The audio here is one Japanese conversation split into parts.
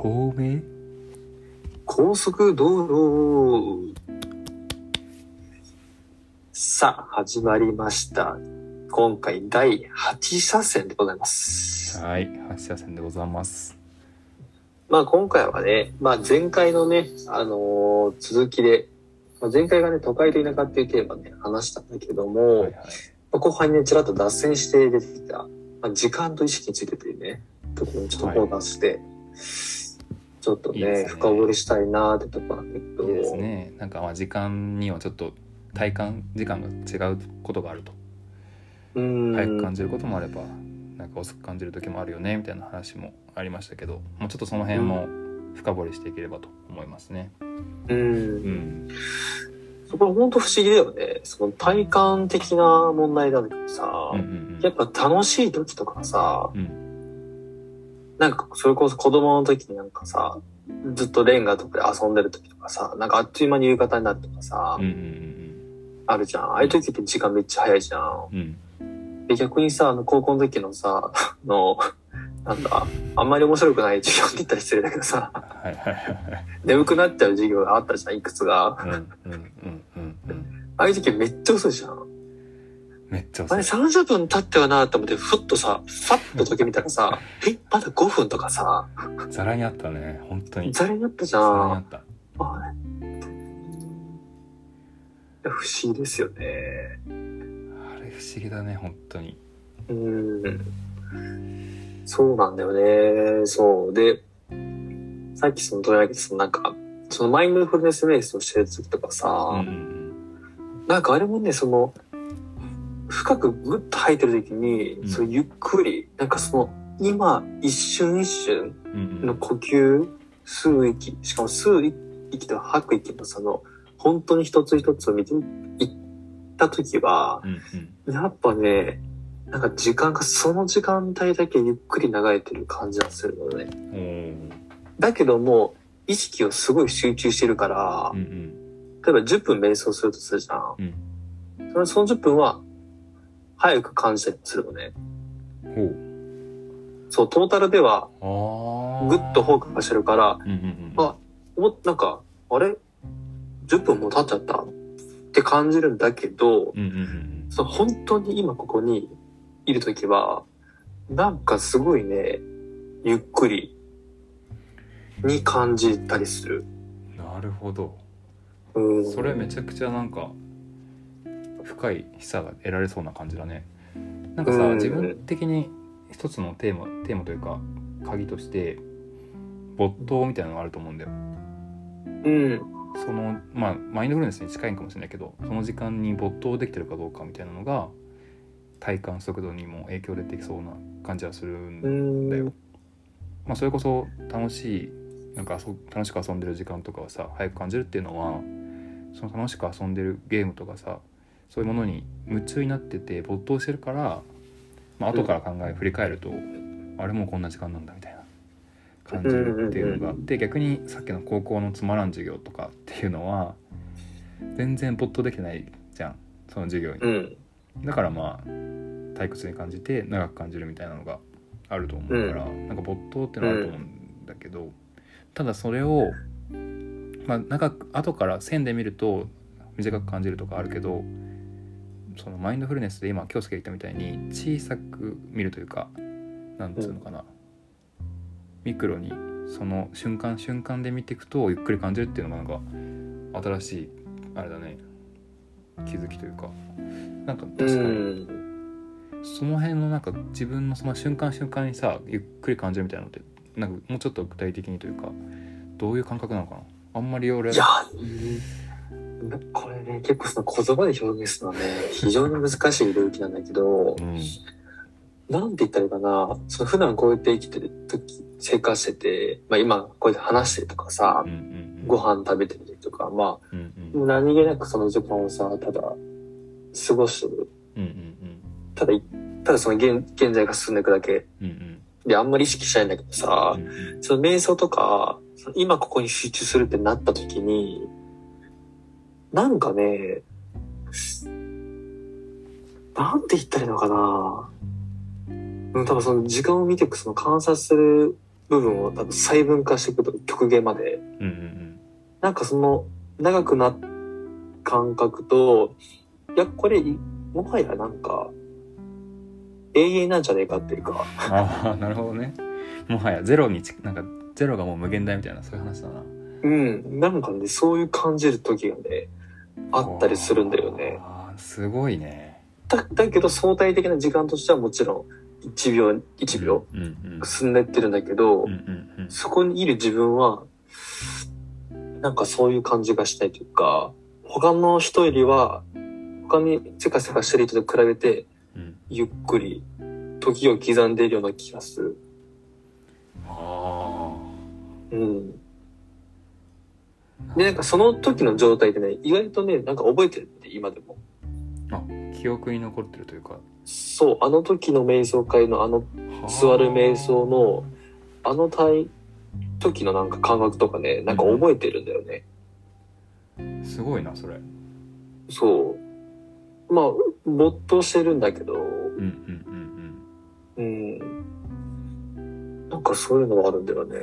透明？高速道路。さあ、始まりました。今回第8車線でございます。はい、発車線でございます。まあ今回はね、まあ前回のね、あのー続きで、まあ、前回がね、都会と田舎っていうテーマで話したんだけども、はいはい。まあ後半にね、ちらっと脱線して出てきた、まあ、時間と意識についてというね、ところにちょっとフォーカスして、ちょっとねね深掘りしたいなーってとこなんだけど、いいですね。なんかまあ時間にはちょっと体感時間が違うことがあると。早く感じることもあれば、なんか遅く感じる時もあるよねみたいな話もありましたけど、もうちょっとその辺も深掘りしていければと思いますね。うんうん。そこ本当不思議だよね。その体感的な問題だけどさ、うんうんやっぱ楽しい時とかさ、うんなんかそれこそ子供の時になんかさ、ずっとレンガとかで遊んでる時とかさ、なんかあっという間に夕方になるとかさ、うん。うんうんあるじゃん。ああいう時って時間めっちゃ早いじゃん。うんうん。で、逆にさ、あの高校の時のさ、あの、なんだ、あんまり面白くない授業って言ったら失礼だけどさ、はいはいはい眠くなっちゃう授業があったじゃん、いくつが。はい。うんうんうんうんうん。ああいう時めっちゃ遅いじゃん。めっちゃあれ遅い。30分経ってはなと思って、ふっとさ、ファッと時計見たらさ、え、まだ5分とかさ、ざらにあったね。本当に。ざらになったじゃん。ざらにあった。不思議ですよね。あれ不思議だね本当に。うん。そうなんだよね。そう。で、さっきその問い上げて、そのなんか、そのマインドフルネスベースをしてる時とかさ、うんうんなんかあれもね、その、深くグッと吐いてる時に、うんそのゆっくり、なんかその、今、一瞬一瞬の呼吸、吸う息、しかも吸う息と吐く息のその、本当に一つ一つを見ていった時は、うんやっぱね、なんか時間がその時間帯だけゆっくり流れてる感じがするのね。うん。だけども、意識をすごい集中してるからうんうん例えば10分瞑想するとするじゃん。うんそのその10分は、早く感じたりするのね。ほう。そう、トータルでは。ぐっとフォーカスしてるから、うんうんうん。あおなんか、あれ ?10 分も経っちゃった？って感じるんだけど、うんうんうんそう本当に今ここにいるときは、なんかすごいね、ゆっくりに感じたりする。うん。なるほど。うん、それめちゃくちゃなんか深い示唆が得られそうな感じだね。なんかさ、うん自分的に一つのテーマテーマというか鍵として没頭みたいなのがあると思うんだよ。うん。そのまあマインドフルネスに近いんかもしれないけどその時間に没頭できてるかどうかみたいなのが体感速度にも影響出てきそうな感じはするんうん。だよ。まあ、それこそ楽しいなんか遊楽しく遊んでる時間とかはさ早く感じるっていうのはその楽しく遊んでるゲームとかさそういうものに夢中になってて没頭してるから、まあ後から考え振り返ると、あれもうこんな時間なんだみたいな感じるっていうのがあって逆にさっきの高校のつまらん授業とかっていうのは全然没頭できてないじゃんその授業に。うん。だからまあ退屈に感じて長く感じるみたいなのがあると思うから、なんか没頭ってのはあると思うんだけど、ただそれをまあ長く後から線で見ると短く感じるとかあるけどそのマインドフルネスで今京介が言ったみたいに小さく見るというかなんつうのかな、ミクロにその瞬間瞬間で見ていくとゆっくり感じるっていうのがなんか新しいあれだね。気づきというか。なんか確かうに。ん。その辺のなんか自分のその瞬間瞬間にさゆっくり感じるみたいなのってなんかもうちょっと具体的にというかどういう感覚なのかな。あんまり俺いや、これね、結構その言葉で表現するのはね、非常に難しい領域なんだけど、うんなんて言ったらいいかな、その普段こうやって生きてる時、生活してて、まあ今こうやって話してるとかさうんう、んご飯食べてる時とか、まあ、うんうん何気なくその時間をさ、ただ過ごしてる。うんうんただ、ただその現現在が進んでいくだけうんうんで、あんまり意識しないんだけどさ、うんうんその瞑想とか、今ここに集中するってなった時に、なんかね、なんて言ったらいいのかな。うん、多分その時間を見ていくその観察する部分を多分細分化していくと極限まで、うんうんなんかその長くな感覚と、いや、これ、もはやなんか、永遠なんじゃねえかっていうか、ああなるほどね。もはやゼロにちなんかゼロがもう無限大みたいなそういう話だな。うん、なんかね、そういう感じる時がね、あったりするんだよね。すごいね。だだけど相対的な時間としてはもちろん1秒、1秒進んでってるんだけど、そこにいる自分は、なんかそういう感じがしたいというか、他の人よりは、他にせかせかしてる人と比べて、うん。ゆっくり、時を刻んでいるような気がする。あうで、なんかその時の状態でね、意外とね、なんか覚えてるって、今でも。あ記憶に残ってるというかそう、あの時の瞑想会のあの座る瞑想の、あの体、時のなんか感覚とかね、なんか覚えてるんだよね。すごいなそれそう。まあ、没頭してるんだけど、うんうんうんうん。なんかそういうのがあるんだよね。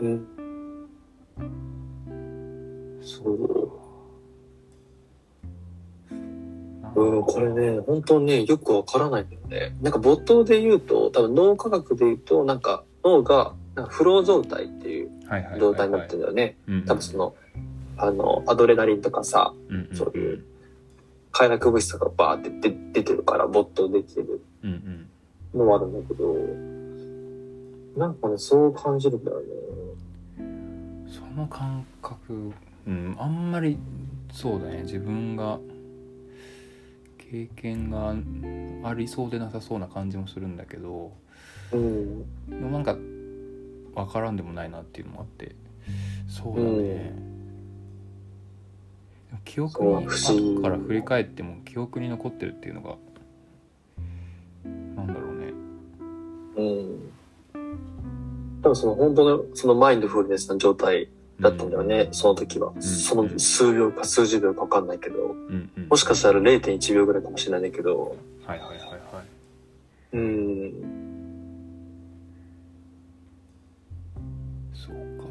うん。そう。うん、これね、本当にね、よくわからないんだよね。なんか没頭で言うと、多分脳科学で言うと、なんか脳がなんかフロー状態っていう状態になってるんだよね。うん多分その、あの、アドレナリンとかさ、うんうんそういう快楽物質がバーって出出てるから没頭できてるのはあるんだけど、なんかね、そう感じるんだよね。その感覚うん。あんまりそうだね。自分が経験がありそうでなさそうな感じもするんだけどうん。でもなんか分からんでもないなっていうのもあって。そうだね、でも記憶に後から振り返っても記憶に残ってるっていうのがなんだろうね。うん。多分その本当のそのマインドフルネスな状態だったんだよね、その時は。ん。その数秒か数十秒かわかんないけど、うんうん。もしかしたら0.1秒ぐらいかもしれないんだけど、はいはいはいはい。うん。そうか。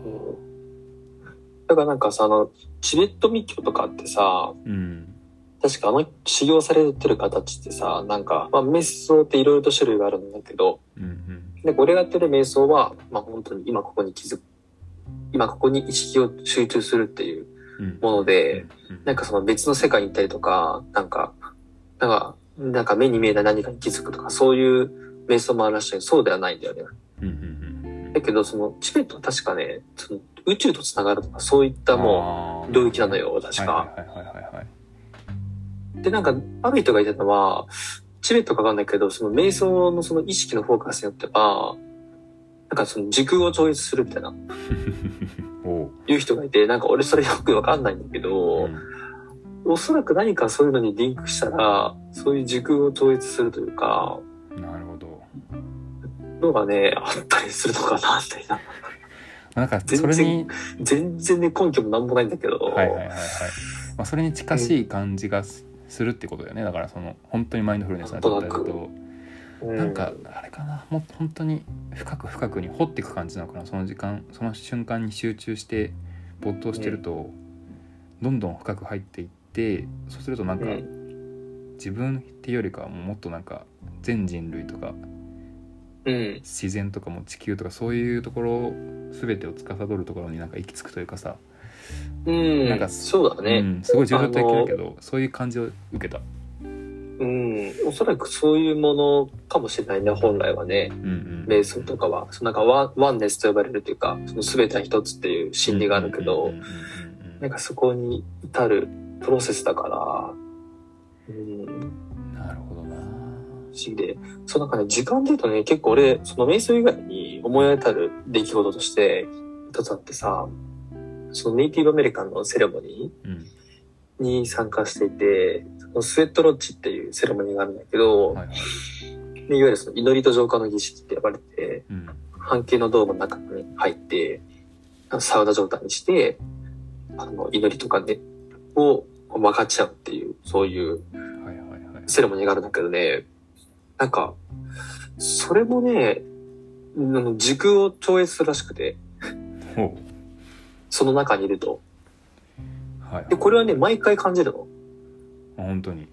だからなんかさ、あの、チベット密教とかってさ、うん確かあの修行されてる形ってさ、なんか、まあ瞑想っていろいろと種類があるんだけど、うんうん。で、俺がやってる瞑想は、まあ本当に今ここに気づく、今ここに意識を集中するっていううん。もので、うん。なんかその別の世界に行ったりとか、なんか、なんか、なんか目に見えない何かに気づくとか、そういう瞑想もあるらしい。そうではないんだよね。だけど、その、チベットは確かね、その宇宙と繋がるとか、そういったももう領域なのよ、確か。で、なんか、ある人が言ってたのは、チベットかわかんないけど、その瞑想のその意識のフォーカスによっては、なんかその時空を超越するみたいな、いう人がいて、なんか俺それよくわかんないんだけど、うん。おそらく何かそういうのにリンクしたら、そういう時空を超越するというか、なるほど。のがね、あったりするのかな、みたいな。なんかそれに全然ね、根拠もなんもないんだけど。はいはいはいはい、まあ、それに近しい感じがすするってことだよね。だからその本当にマインドフルネスな状態だとなんかあれかなもっと本当に深く深くに掘っていく感じなのかなその時間その瞬間に集中して没頭してるとどんどん深く入っていってそうするとなんかうん自分っていうよりかはもっとなんか全人類とかうん。自然とかも地球とかそういうところ全てを司るところになんか行き着くというかさ、うん。なんかそうだね。うん、すごい重症的だけどそういう感じを受けた。うん。おそらくそういうものかもしれないね、本来はね。うんうん、瞑想とかは。そのなんかワンワンネスと呼ばれるというか、その全ては一つっていう心理があるけどうん、うんうんうんなんかそこに至るプロセスだから、うん。なるほどな。不思議で。そうなんかね、時間で言うとね、結構俺、その瞑想以外に思い当たる出来事として、一つあってさ、そのネイティブアメリカンのセレモニうんーに参加していて、そのスウェットロッチっていうセレモニーがあるんだけど、はいはい。でいわゆるその祈りと浄化の儀式って呼ばれて、うん半径のドームの中に入って、サウナ状態にして、あの、祈りとかね、を分かっちゃうっていう、そういうはいはいはい。セレモニーがあるんだけどね、なんか、それもね、あの時空を超越するらしくて、ほその中にいると。うはいで、これはね、毎回感じるの。あ本当に。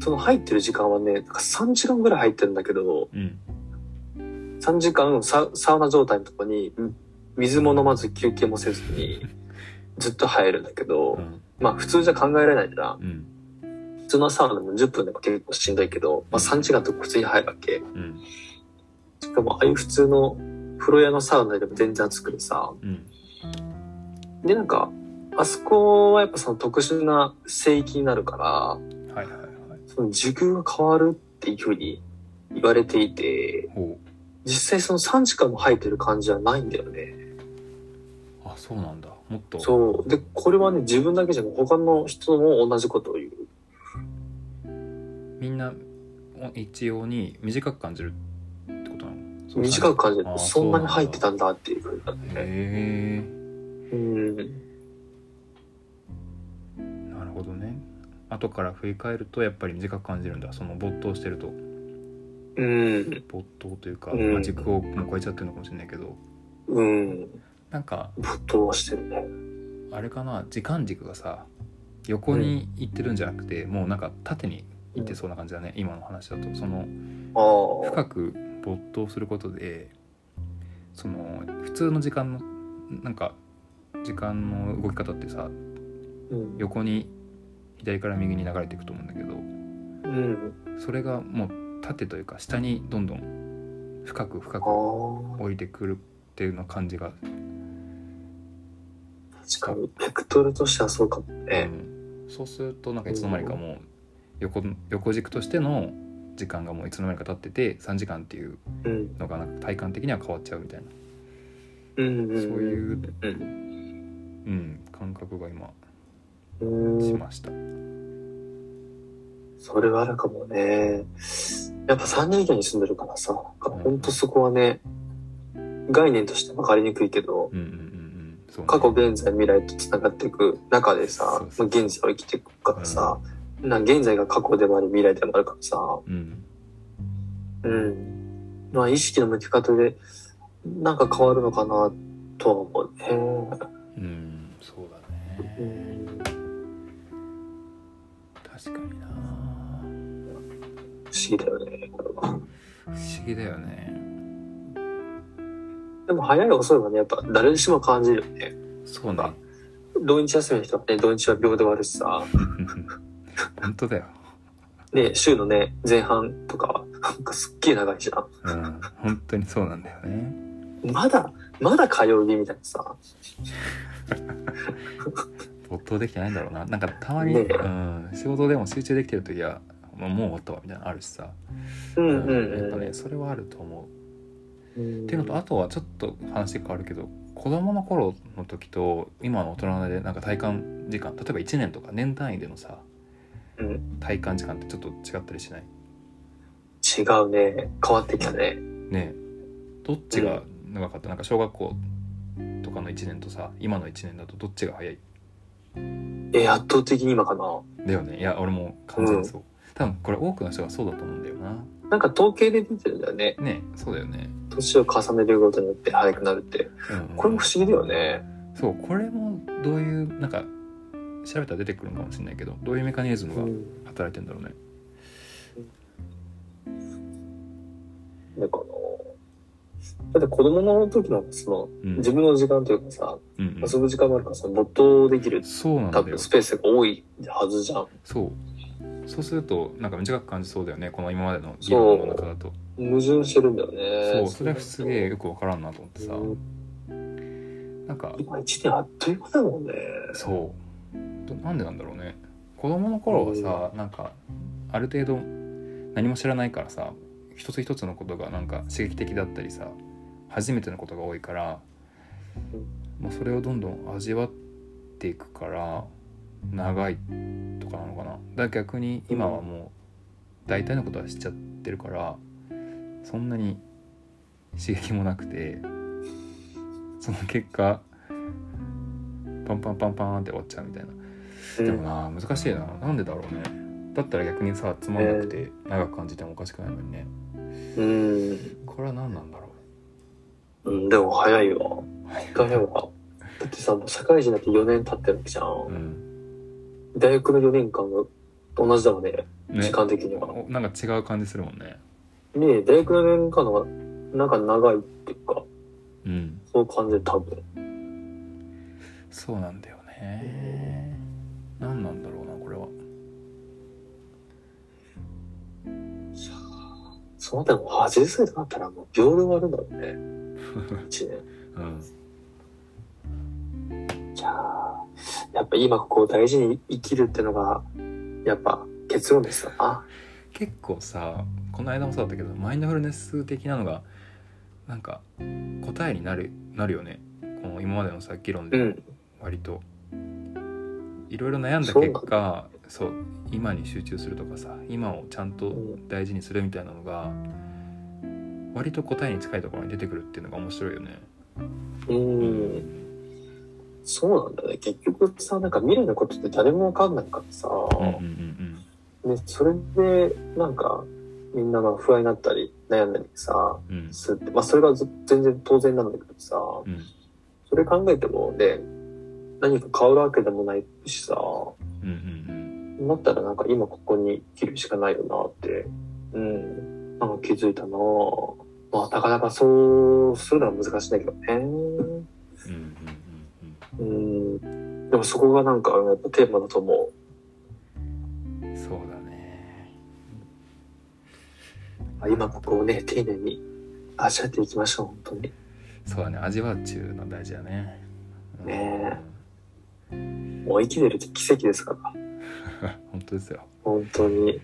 その入ってる時間はね、なんか3時間ぐらい入ってるんだけど、うん。3時間ササウナ状態のとこに、ん。水も飲まず休憩もせずに、ずっと入るんだけど、うん。まあ普通じゃ考えられないじゃん。うん。普通のサウナも10分でも結構しんどいけど、まあ3時間とか普通に入るわけ。うん。しかもああいう普通の風呂屋のサウナでも全然暑くてさ。うん。で、なんか、あそこはやっぱその特殊な聖域になるから、はいはいはいその時空が変わるっていうふうに言われていて、ほ実際その3時間も入ってる感じはないんだよね。うあそうなんだもっとそう。で、これはね、自分だけじゃなく他の人も同じことを言う。みんなお一様に短く感じるってことなの？短く感じる。そんなに入ってたんだっていうふうになってね。へうん。後から振り返るとやっぱり短く感じるんだその没頭してるとうん。没頭というか、うんまあ、軸をもう超えちゃってるのかもしれないけどうん。なんか没頭はしてるね。あれかな？時間軸がさ横に行ってるんじゃなくて、もうなんか縦に行ってそうな感じだね、今の話だとその。深く没頭することでその普通の時間のなんか時間の動き方ってさうん。横に左から右に流れていくと思うんだけどうん。それがもう縦というか下にどんどん深く深あくあ。降りてくるっていうの感じが、確かに、ベクトルとしてはそうかもうね。ん、そうするとなんかいつの間にかもう横横軸としての時間がもういつの間にか経ってて3時間っていううん。のがなんか体感的には変わっちゃうみたいな、うん。うん。そういう、うん。うん、感覚が今うん。しました。それはあるかもね。やっぱ3年以上に住んでるからさ、なん。かほんとそこはね、概念として分かりにくいけど、うんうんうんうん。そうね。過去、現在未来と繋がっていく中でさ現在を生きていくからさ、な現在が過去でもあり未来でもあるからさ、うん、うん。まあ意識の向き方でなんか変わるのかなとは思うね。うん、そうだね。うん確かにな不思議だよね。不思議だよねでも早い遅いはね、やっぱ誰にしても感じるよね。そうね土日休みの人はね、土日は秒で終わるしさ、本当だよね、週のね、前半とかは、なんかすっげえ長いじゃん。うん本当にそうなんだよねまだ、まだ通う日みたいなさ。没頭できてないんだろうな。なんかたまに、ねうん、仕事でも集中できてる時はもうもう終わったわみたいなのあるしさ、うんうんうんやっぱうん。ねそれはあると思う。うん。っていうのとあとはちょっと話変わるけど子供の頃の時と今の大人でなんか体感時間例えば1年とか年単位でのさうん。体感時間ってちょっと違ったりしない？違うね。変わってきたね。ねえ。どっちが長かった？なんか小学校とかの1年とさ今の1年だとどっちが早い？え、圧倒的に今かな。だよねいや俺も完全にそう、多分これ多くの人がそうだと思うんだよななんか統計で出てるんだよね。ねえそうだよね、年を重ねるごとによって早くなるって。うんうんこれも不思議だよね。そうこれもどういうなんか調べたら出てくるのかもしれないけどどういうメカニズムがうん。働いてんだろうね、なんかあの、だって子供の時のその、うん。自分の時間というかさ、うんうん。遊ぶ時間もあるからさ、没頭できる。そうなん多分スペースが多いはずじゃん。そう。そうするとなんか短く感じそうだよね。この今までの議論の中だと。矛盾してるんだよね。そう。それはすげえよくわからんなと思ってさ。うんなんか今一年あっという間だもんね。そう。どなんでなんだろうね。子供の頃はさなんかある程度何も知らないからさ一つ一つのことがなんか刺激的だったりさ初めてのことが多いから、まあ、それをどんどん味わっていくから長いとかなのかな。だから逆に今はもう大体のことは知っちゃってるからそんなに刺激もなくてその結果パンパンパンパンって終わっちゃうみたいな。でもな難しいな。なんでだろうね。だったら逆にさつまんなくて長く感じてもおかしくないのにねうん。これは何なんだろう？ん、でも早いわ。う早いわ。だってさ、もう社会人になって4年経ってるわけじゃ。うんん大学の4年間が同じだもんね。ね時間的には。おなんか違う感じするもんねねえ、大学の4年間のなんか長いっていうか、うんそう感じで多分。そうなんだよね何なんだろうなその点も80歳とかなったらもう秒で終わるんだろうね。1年。うんじゃあ、やっぱ今ここを大事に生きるってのが、やっぱ結論ですよな。結構さこの間もそうだったけどマインドフルネス的なのがなんか答えになるなるよねこの今までのさ議論でうん。割といろいろ悩んだ結果そう今に集中するとかさ今をちゃんと大事にするみたいなのが割と答えに近いところに出てくるっていうのが面白いよね。うん。そうなんだね。結局さ、なんか未来のことって誰もわかんないからさ、うんうんうんね、それで、なんか、みんなが不安になったり、悩んだりさ、うんって、まあそれがず全然当然なんだけどさ、うんそれ考えてもね、何か変わるわけでもないしさ、うんうんだったらなんか今ここに生きるしかないよなって、うん、なんか気づいたなまあなかなかそうするのは難しいんだけどね。うん。でもそこがなんかやっぱテーマだと思う。うんそうだね。まあ今ここをね、丁寧に味わっていきましょう、本当に。そうだね味わうっちゅうの大事だね。うんねもう生きてるって奇跡ですから。本当ですよ。本当に。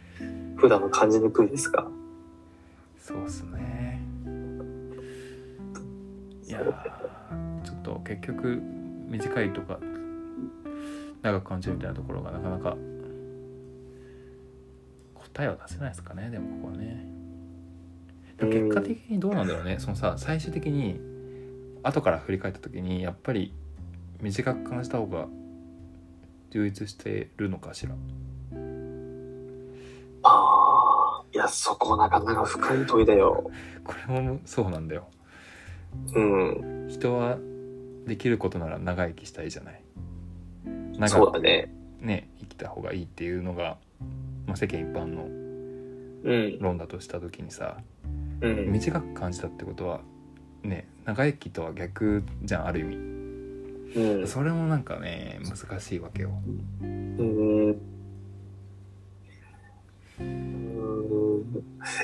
普段は感じにくいですが。そうっすね。いやーちょっと結局短いとか長く感じるみたいなところがなかなか答えは出せないですかねでもここはね。結果的にどうなんだろうねそのさ最終的に後から振り返った時にやっぱり短く感じた方が充実してるのかしら？ああ、いや、そこなかなか深い問いだよ。これもそうなんだよ。うん。人はできることなら長生きしたいじゃない？そう長くだね。ね生きた方がいいっていうのが、まあ、世間一般のうん。論だとした時にさうん。短く感じたってことはね長生きとは逆じゃんある意味うん。それもなんかね難しいわけようん。うん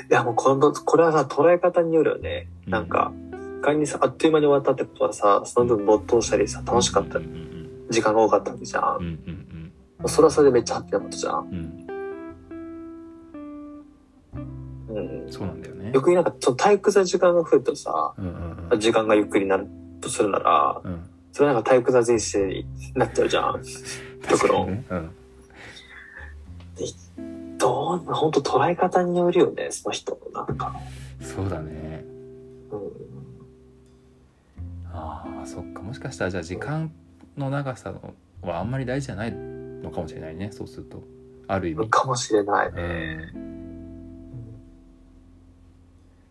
いや、もうこの、これはさ、捉え方によるよね。なんか、仮にさ、あっという間に終わったってことはさ、その分没頭したりさ、楽しかったうんうん時間が多かったわけじゃん。うんうんそれはそれでめっちゃハッピーなことじゃん。うんうんうん。そうなんだよね逆になんか、その退屈な時間が増えるとさ、うんうんうん時間がゆっくりになるとするなら、うんそれはなんか退屈な人生になっちゃうじゃん。極論。ねうん。どう、本当捉え方によるよね、その人。のなんか。そうだね。うん。ああそっか。もしかしたらじゃあ時間の長さはあんまり大事じゃないのかもしれないね。そうすると。ある意味。かもしれない。うん。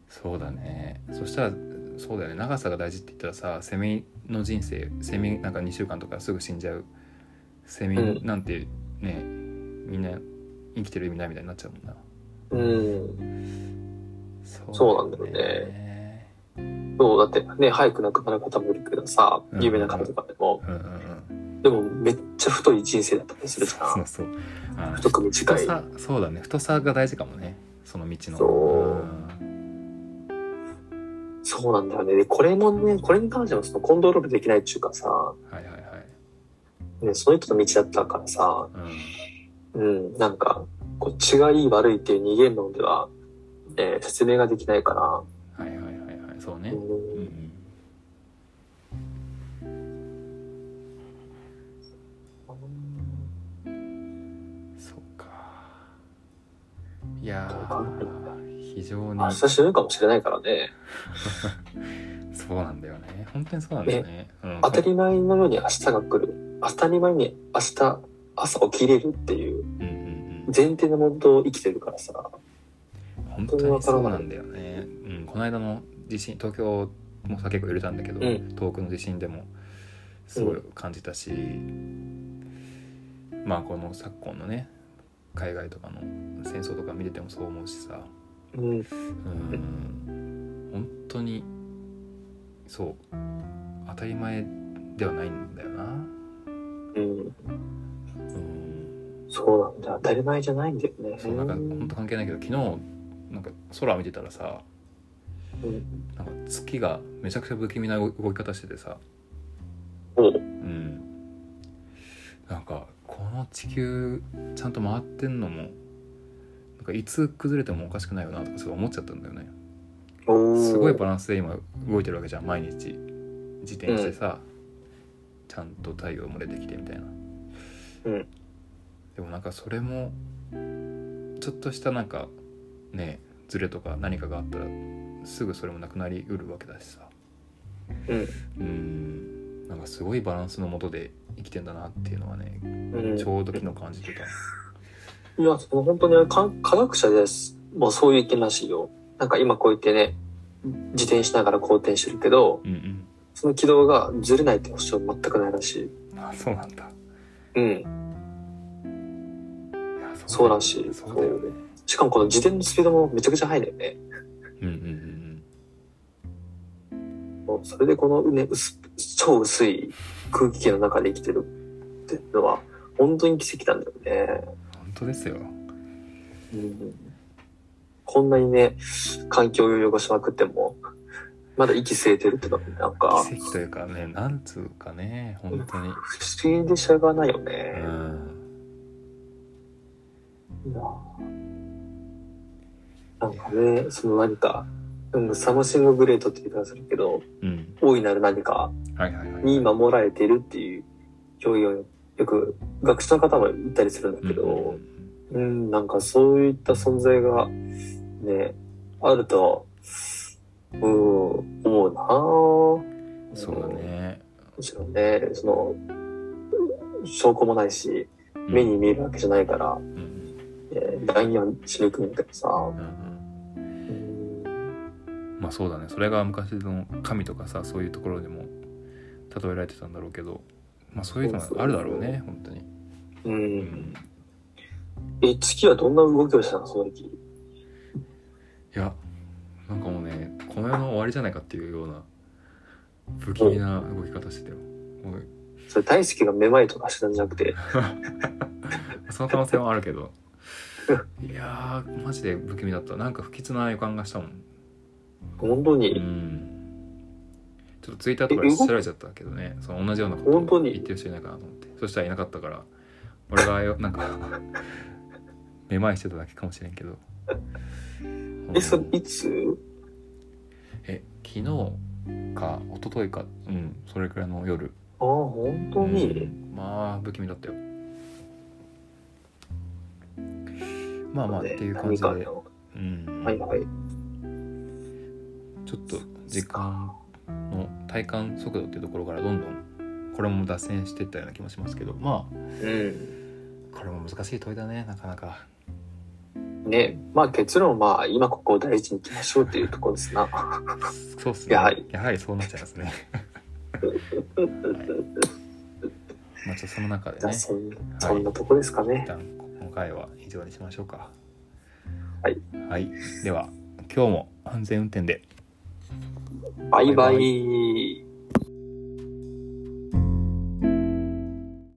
そうだね。そしたらそうだよね。長さが大事って言ったらさセミの人生セミなんか2週間とかすぐ死んじゃうセミうん。なんてね、みんな生きてる意味ないみたいになっちゃうもんな。うん。そうそうなんだよね。そう、だってね、早く亡くなる方もいるけどさ、うん。有名な方とかでも、うんうんうん。でもめっちゃ太い人生だったりするじゃ。そうんそう。あ太く短い。太さそうだね。太さが大事かもね。その道の。そうそうなんだよね。で、これもね、これに関してもそのコントロールできないっていうかさ、はいはいはい。ね、その人の道だったからさ、うん。うん、なんか、こっちがいい悪いっていう二元論では、えー説明ができないかはいはいはいはい。そうね。ら、ううん。ん、うん。そうか。いやー非常に。明日死ぬかもしれないからね。そうなんだよね。本当にそうなんだよね。うん。当たり前のように明日が来る。当たり前に明日、朝起きれるっていう。うんうんうん。前提のもと生きてるからさ。本当にそうなんだよね、うん、この間の地震東京もさ結構揺れたんだけど、うん。遠くの地震でも。すごい感じたし、まあこの昨今のね海外とかの戦争とか見ててもそう思うしさうん。うん本当にそう当たり前ではないんだよなうん。うんそうなんだ。当たり前じゃないんだよね。そうなんか本当関係ないけど昨日なんか空見てたらさうん。なんか月がめちゃくちゃ不気味な動き方しててさおううんなんかこの地球ちゃんと回ってんのもなんかいつ崩れてもおかしくないよなとかすごい思っちゃったんだよね。すごいバランスで今動いてるわけじゃん毎日。自転してさ、ちゃんと太陽も出てきてみたいな。うん。でもなんかそれもちょっとしたなんかねズレとか何かがあったらすぐそれもなくなりうるわけだしさ。うん。うん。なんかすごいバランスのもとで生きてんだなっていうのはねうん。ちょうど昨日感じてたいや、その本当に科科学者です。もうそういう意見らしいよ。なんか今こう言ってね、自転しながら好転してるけど、うんうんその軌道がずれないって保証全くないらしい。あそうなんだうん。そうらしいそうだよねしかもこの自転のスピードもめちゃくちゃ速いんだよね。うんうんうんもうそれでこのね、薄超薄い空気圏の中で生きてるっていうのは、本当に奇跡なんだよね。本当ですよ。うん。こんなにね、環境を汚しまくっても、まだ息吸えてるってのはなんか、奇跡というかねなんつうかね本当に。不思議でしゃがないようね。ん。いやなんかね、その何か、うん、 Something Great って言い方するけど、うん。大いなる何かに守られているっていう表現をよく学者の方も言ったりするんだけうんど、うん、なんかそういった存在がね、あると、うん、思うなぁ。そうだ。ね。もちろんね、その、証拠もないし、目に見えるわけじゃないから、うん。うんえー、第二は死ぬ国だけどさ、うん。まあそうだね。それが昔の神とかさそういうところでも例えられてたんだろうけどまあそういうのがあるだろうね本当に。う。うん。んえ、月はどんな動きをしたのその時。いやなんかもうねこの世の終わりじゃないかっていうような不気味な動き方してたよ。それ大輔がめまいとかしてたんじゃなくて、その可能性もあるけど。いやーマジで不気味だった。なんか不吉な予感がしたもん。う本当に、んちょっとツイッターとかで調べちゃったけどね。その同じようなこと言ってる人いないかなと思って。そしたらいなかったから俺がよ なんかめまいしてただけかもしれんけど。え、それいつ？え昨日か一昨日かうんそれくらいの夜。ああ、本当に、うん。まあ不気味だったよ。まあまあっていう感じで、うん。はいはい。ちょっと時間の体感速度っていうところからどんどんこれも脱線していったような気もしますけどまうん。あこれも難しい問いだねなかなか。ね、まあ結論は、まあ今ここを大事に行きましょうっていうところですな。そうっすね。やはり。やはりそうなっちゃいますね。まあちょっとその中でね。そんなとこですか一ね。旦今回は以上にしましょうか。はい、はい、では今日も安全運転でバイバイ。バイバイ。